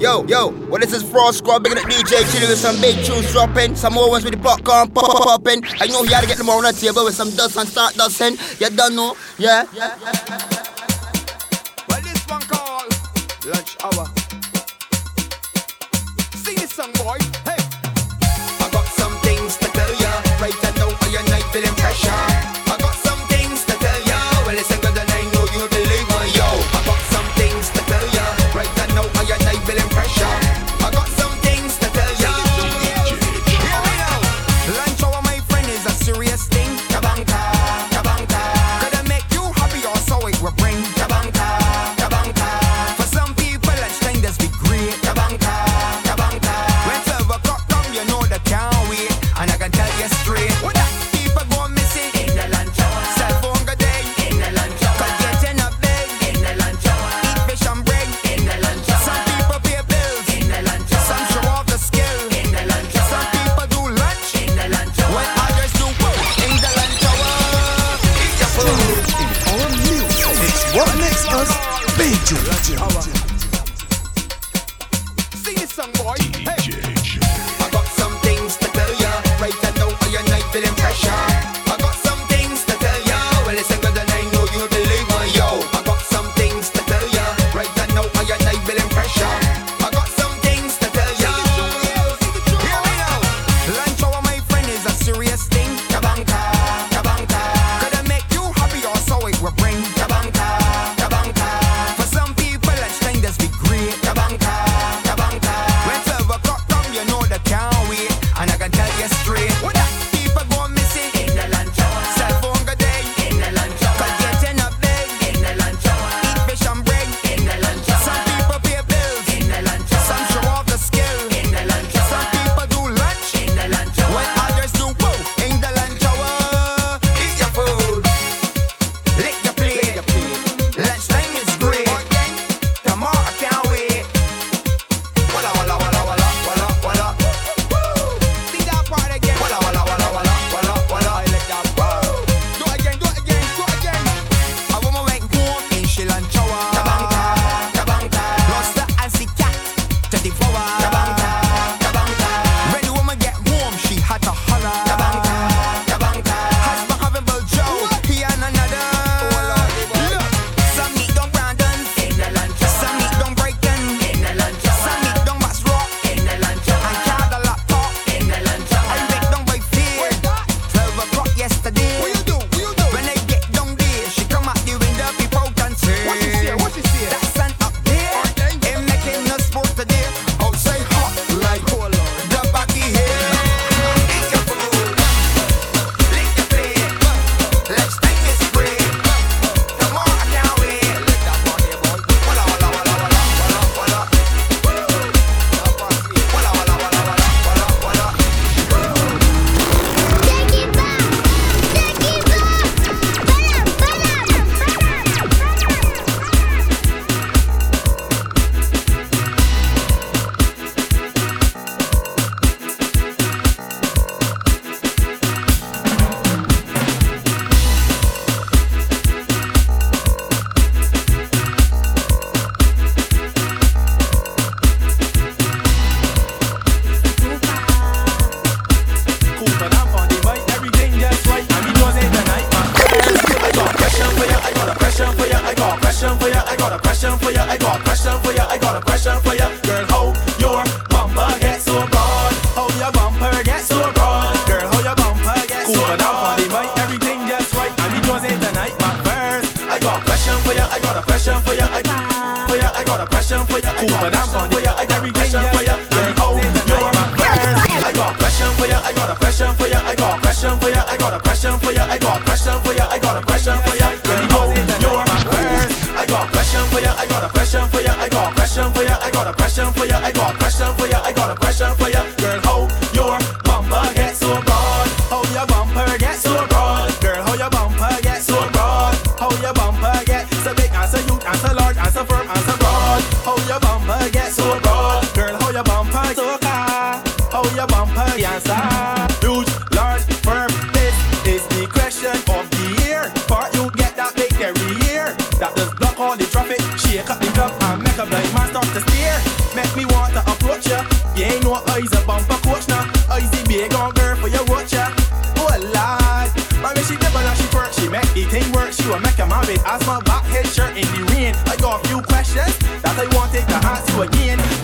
Yo, yo, well, this is Frost Squad, big up DJ, Chilly with some big tunes dropping, some more ones with the popcorn pop popping. I know he gotta get them on the table with some dust and start dusting. You don't know, yeah. yeah, yeah, yeah well, this one called Lunch Hour. Sing this song, boy. question for ya. I got a question for ya. I got a question for ya. Girl, how your bumper get so broad? How your bumper get so broad? Girl, how your bumper get cool, so broad? down on the mic, everything just right. And it was in the night, my first, I got a question for ya. I got a question for ya. I for ya. I got a question for ya. Cool, down on the mic, I got a question for ya. Girl, how your I got a. I got a question for you. I got a question for you. I got a question for you. I got a question for ya. I got a question for ya. I got a question for ya. I got a question for ya. Girl, how your bumper get so broad? How your bumper get so broad? Girl, how your bumper get so broad? How your bumper get so big and so huge and so large and so firm and so broad? How your bumper get so broad? Girl, how your bumper so car? How your bumper get huge, large, firm? This is the question of the year. For you get that big every year. That does make me want to approach ya. You ain't no eyes a bumper coach now. Eyes the big on girl for your watch ya. Oh lad, but when she never and she work, she make it thing work. She will make a married. Ask my back head shirt in the rain. I got a few questions that I wanted to ask you again.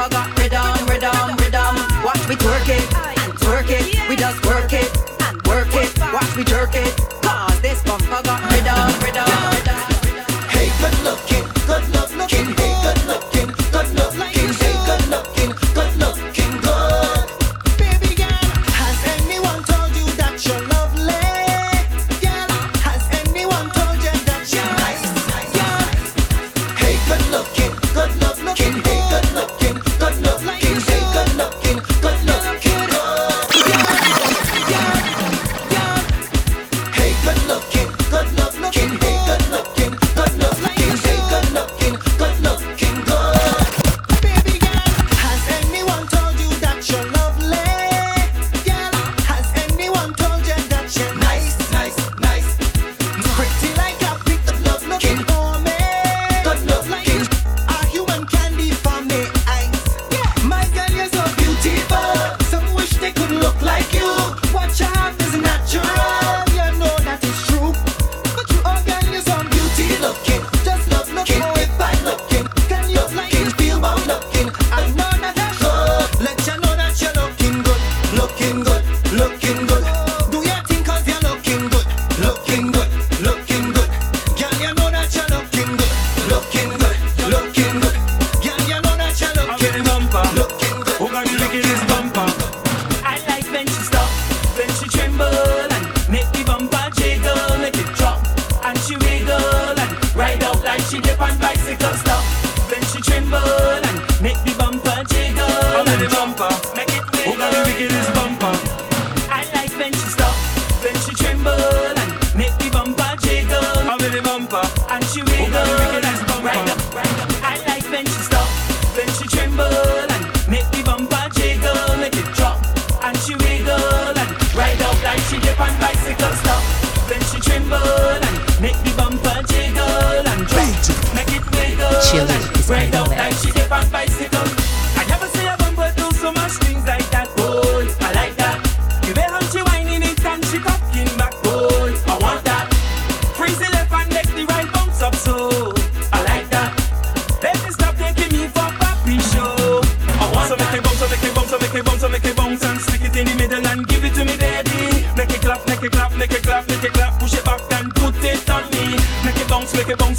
never got rid of.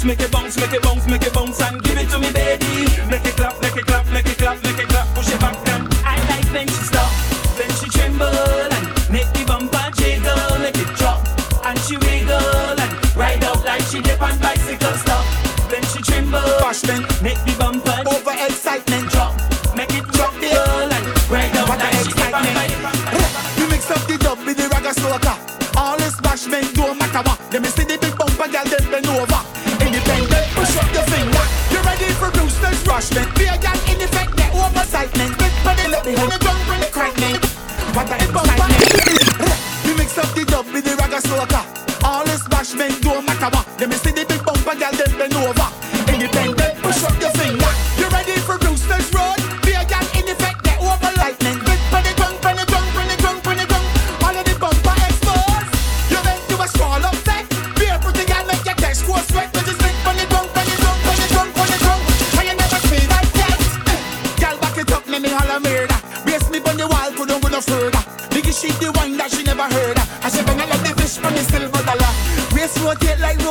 make it bounce, make it bounce, make it bounce and rotate like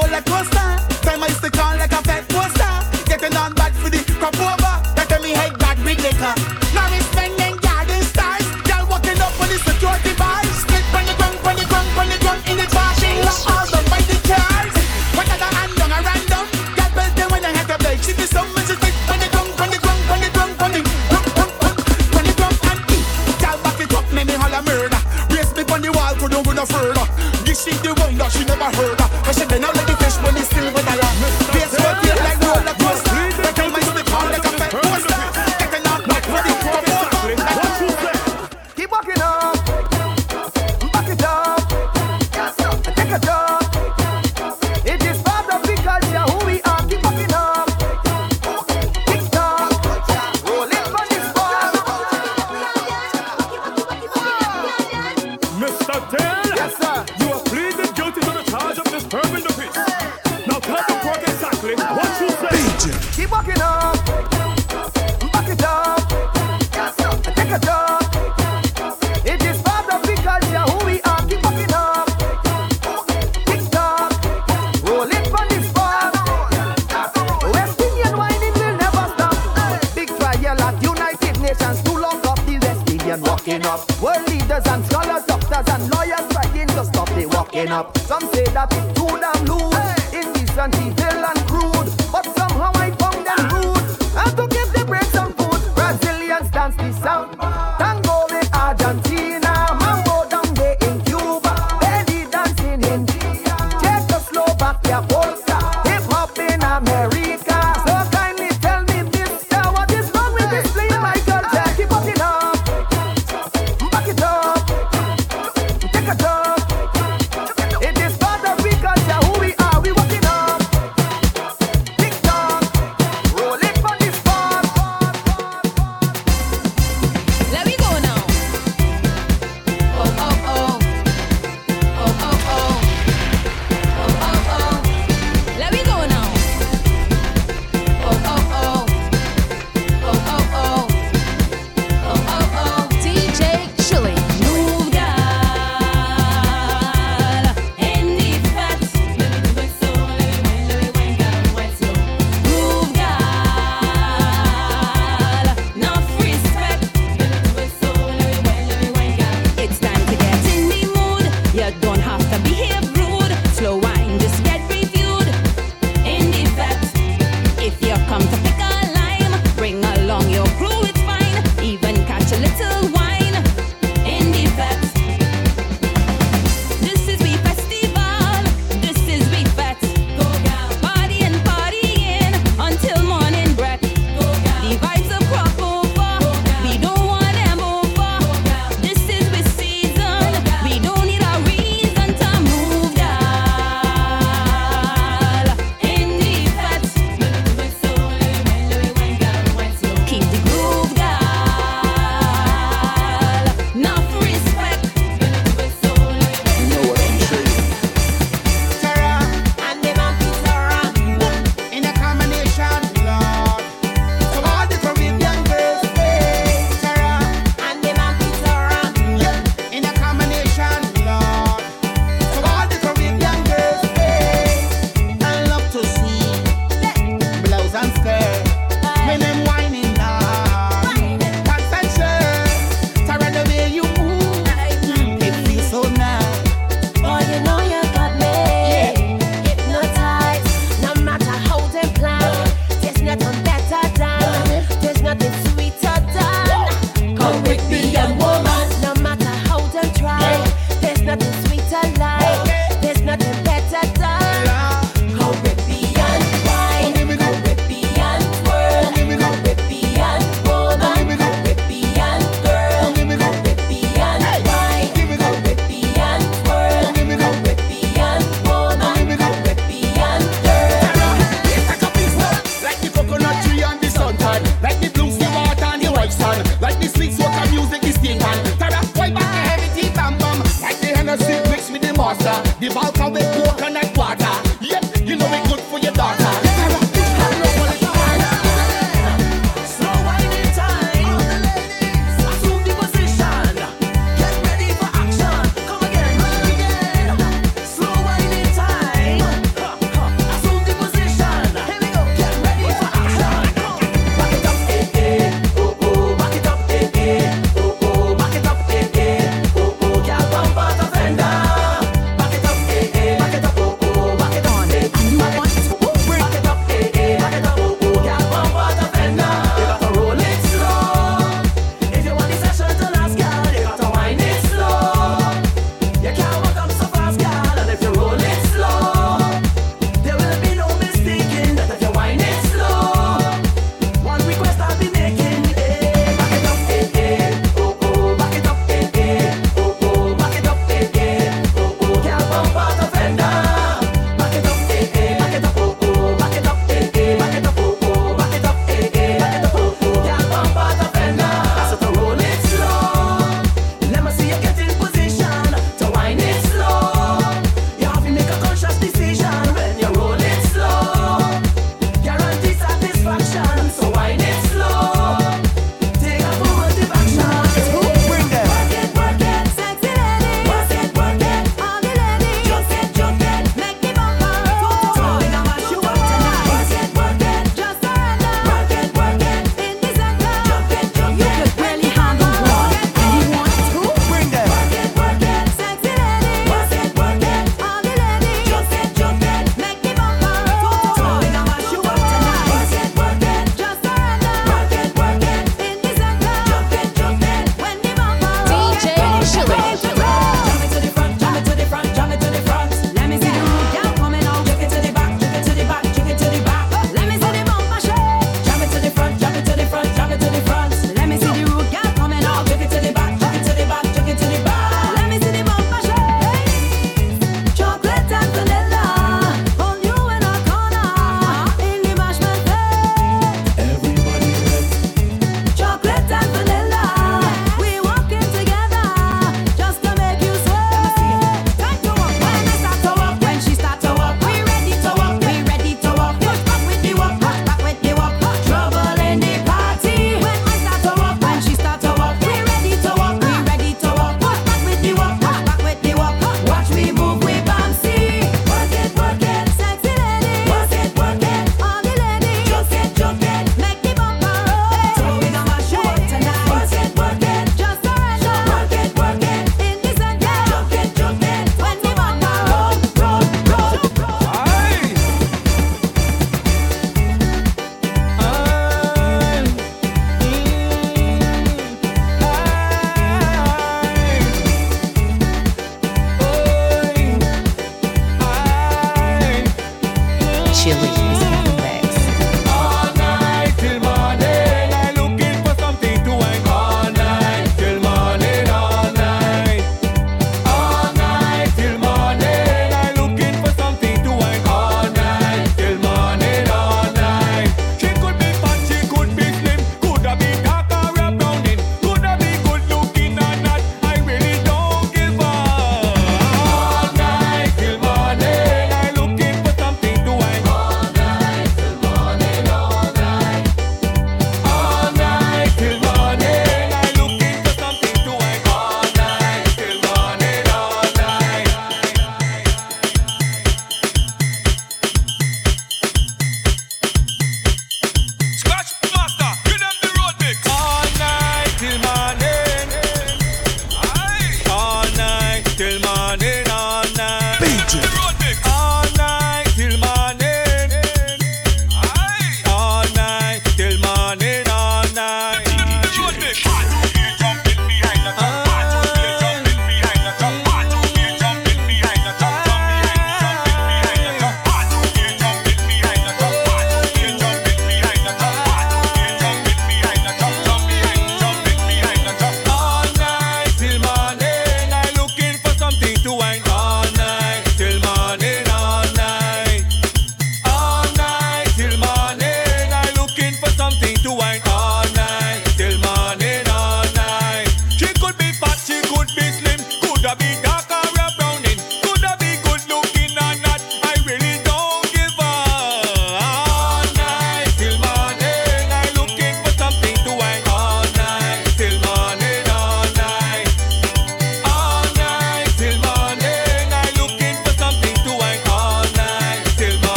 with the The vodka with coconut water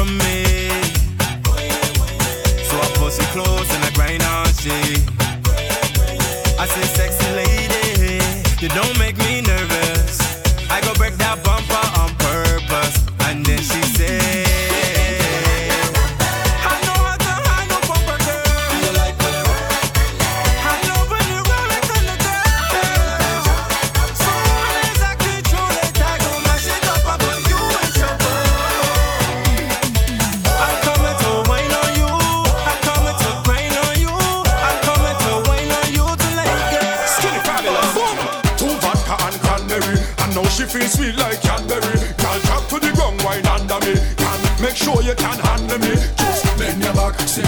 from me. So I pull some clothes and I grind on she. I say, sexy lady, you don't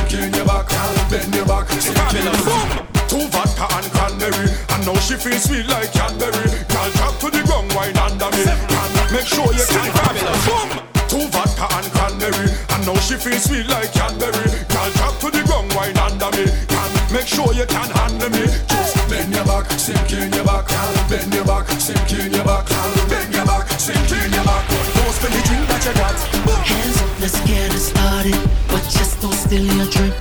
Turn your back, bend your back, so take your back. Two vodka and cranberry, and now she feels sweet like Cadbury. Girl, drop to the ground, wine under me. Can make sure you can grab it. Boom. Two vodka and cranberry, and now she feels sweet like Cadbury. Girl, drop to the ground, wine under me. Can make sure you can handle me. Just bend your back, sink in your back, bend your back, sink in your back, bend your back, sink in your back. Don't spend the drink that you got. Lately a try